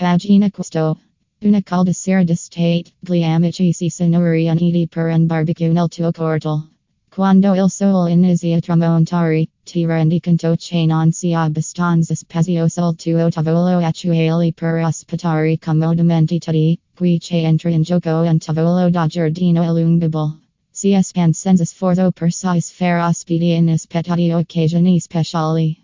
vagina questo. Una calda sera d'estate, gli amici si sono riuniti per un barbecue nel tuo cortile. Quando il sole inizia a tramontare, ti rendi conto che non sia abbastanza spazio sul tuo tavolo attuale per ospitare comodamente tutti, qui che entra in gioco un tavolo da giardino allungabile. Si espan senza sforzo per soddisfare ospiti in aspettati occasioni speciali.